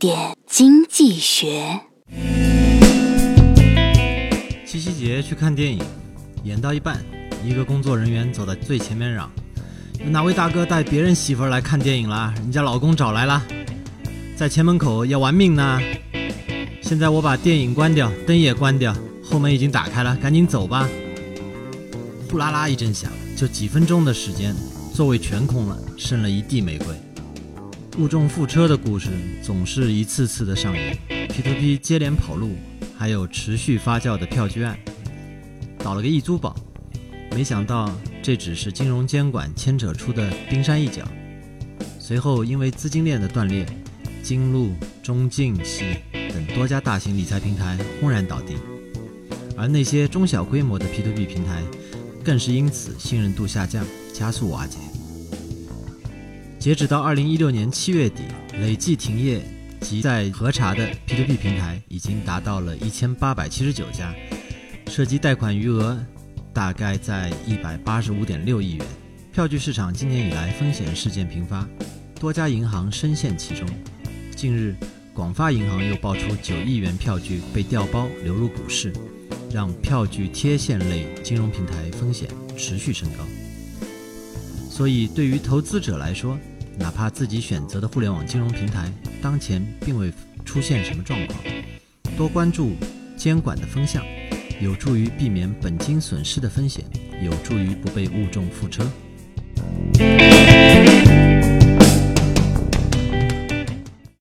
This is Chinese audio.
点经济学。七夕节去看电影，演到一半，一个工作人员走到最前面嚷：“有哪位大哥带别人媳妇来看电影啦？人家老公找来啦，在前门口要玩命呢。现在我把电影关掉，灯也关掉，后门已经打开了，赶紧走吧。”呼啦啦一阵响，就几分钟的时间，座位全空了，剩了一地玫瑰。误中副车的故事总是一次次的上演，P2P 接连跑路，还有持续发酵的票据案，倒了个易租宝。没想到这只是金融监管牵扯出的冰山一角。随后因为资金链的断裂，金鹿、中晋系等多家大型理财平台轰然倒地，而那些中小规模的 P2P 平台。更是因此信任度下降，加速瓦解。截止到二零一六年七月底，累计停业及在核查的 P2P 平台已经达到了一千八百七十九家，涉及贷款余额大概在一百八十五点六亿元。票据市场今年以来风险事件频发，多家银行深陷其中。近日，广发银行又爆出九亿元票据被调包流入股市。让票据贴现类金融平台风险持续升高，所以对于投资者来说，哪怕自己选择的互联网金融平台当前并未出现什么状况，多关注监管的风向，有助于避免本金损失的风险，有助于不被误中覆车。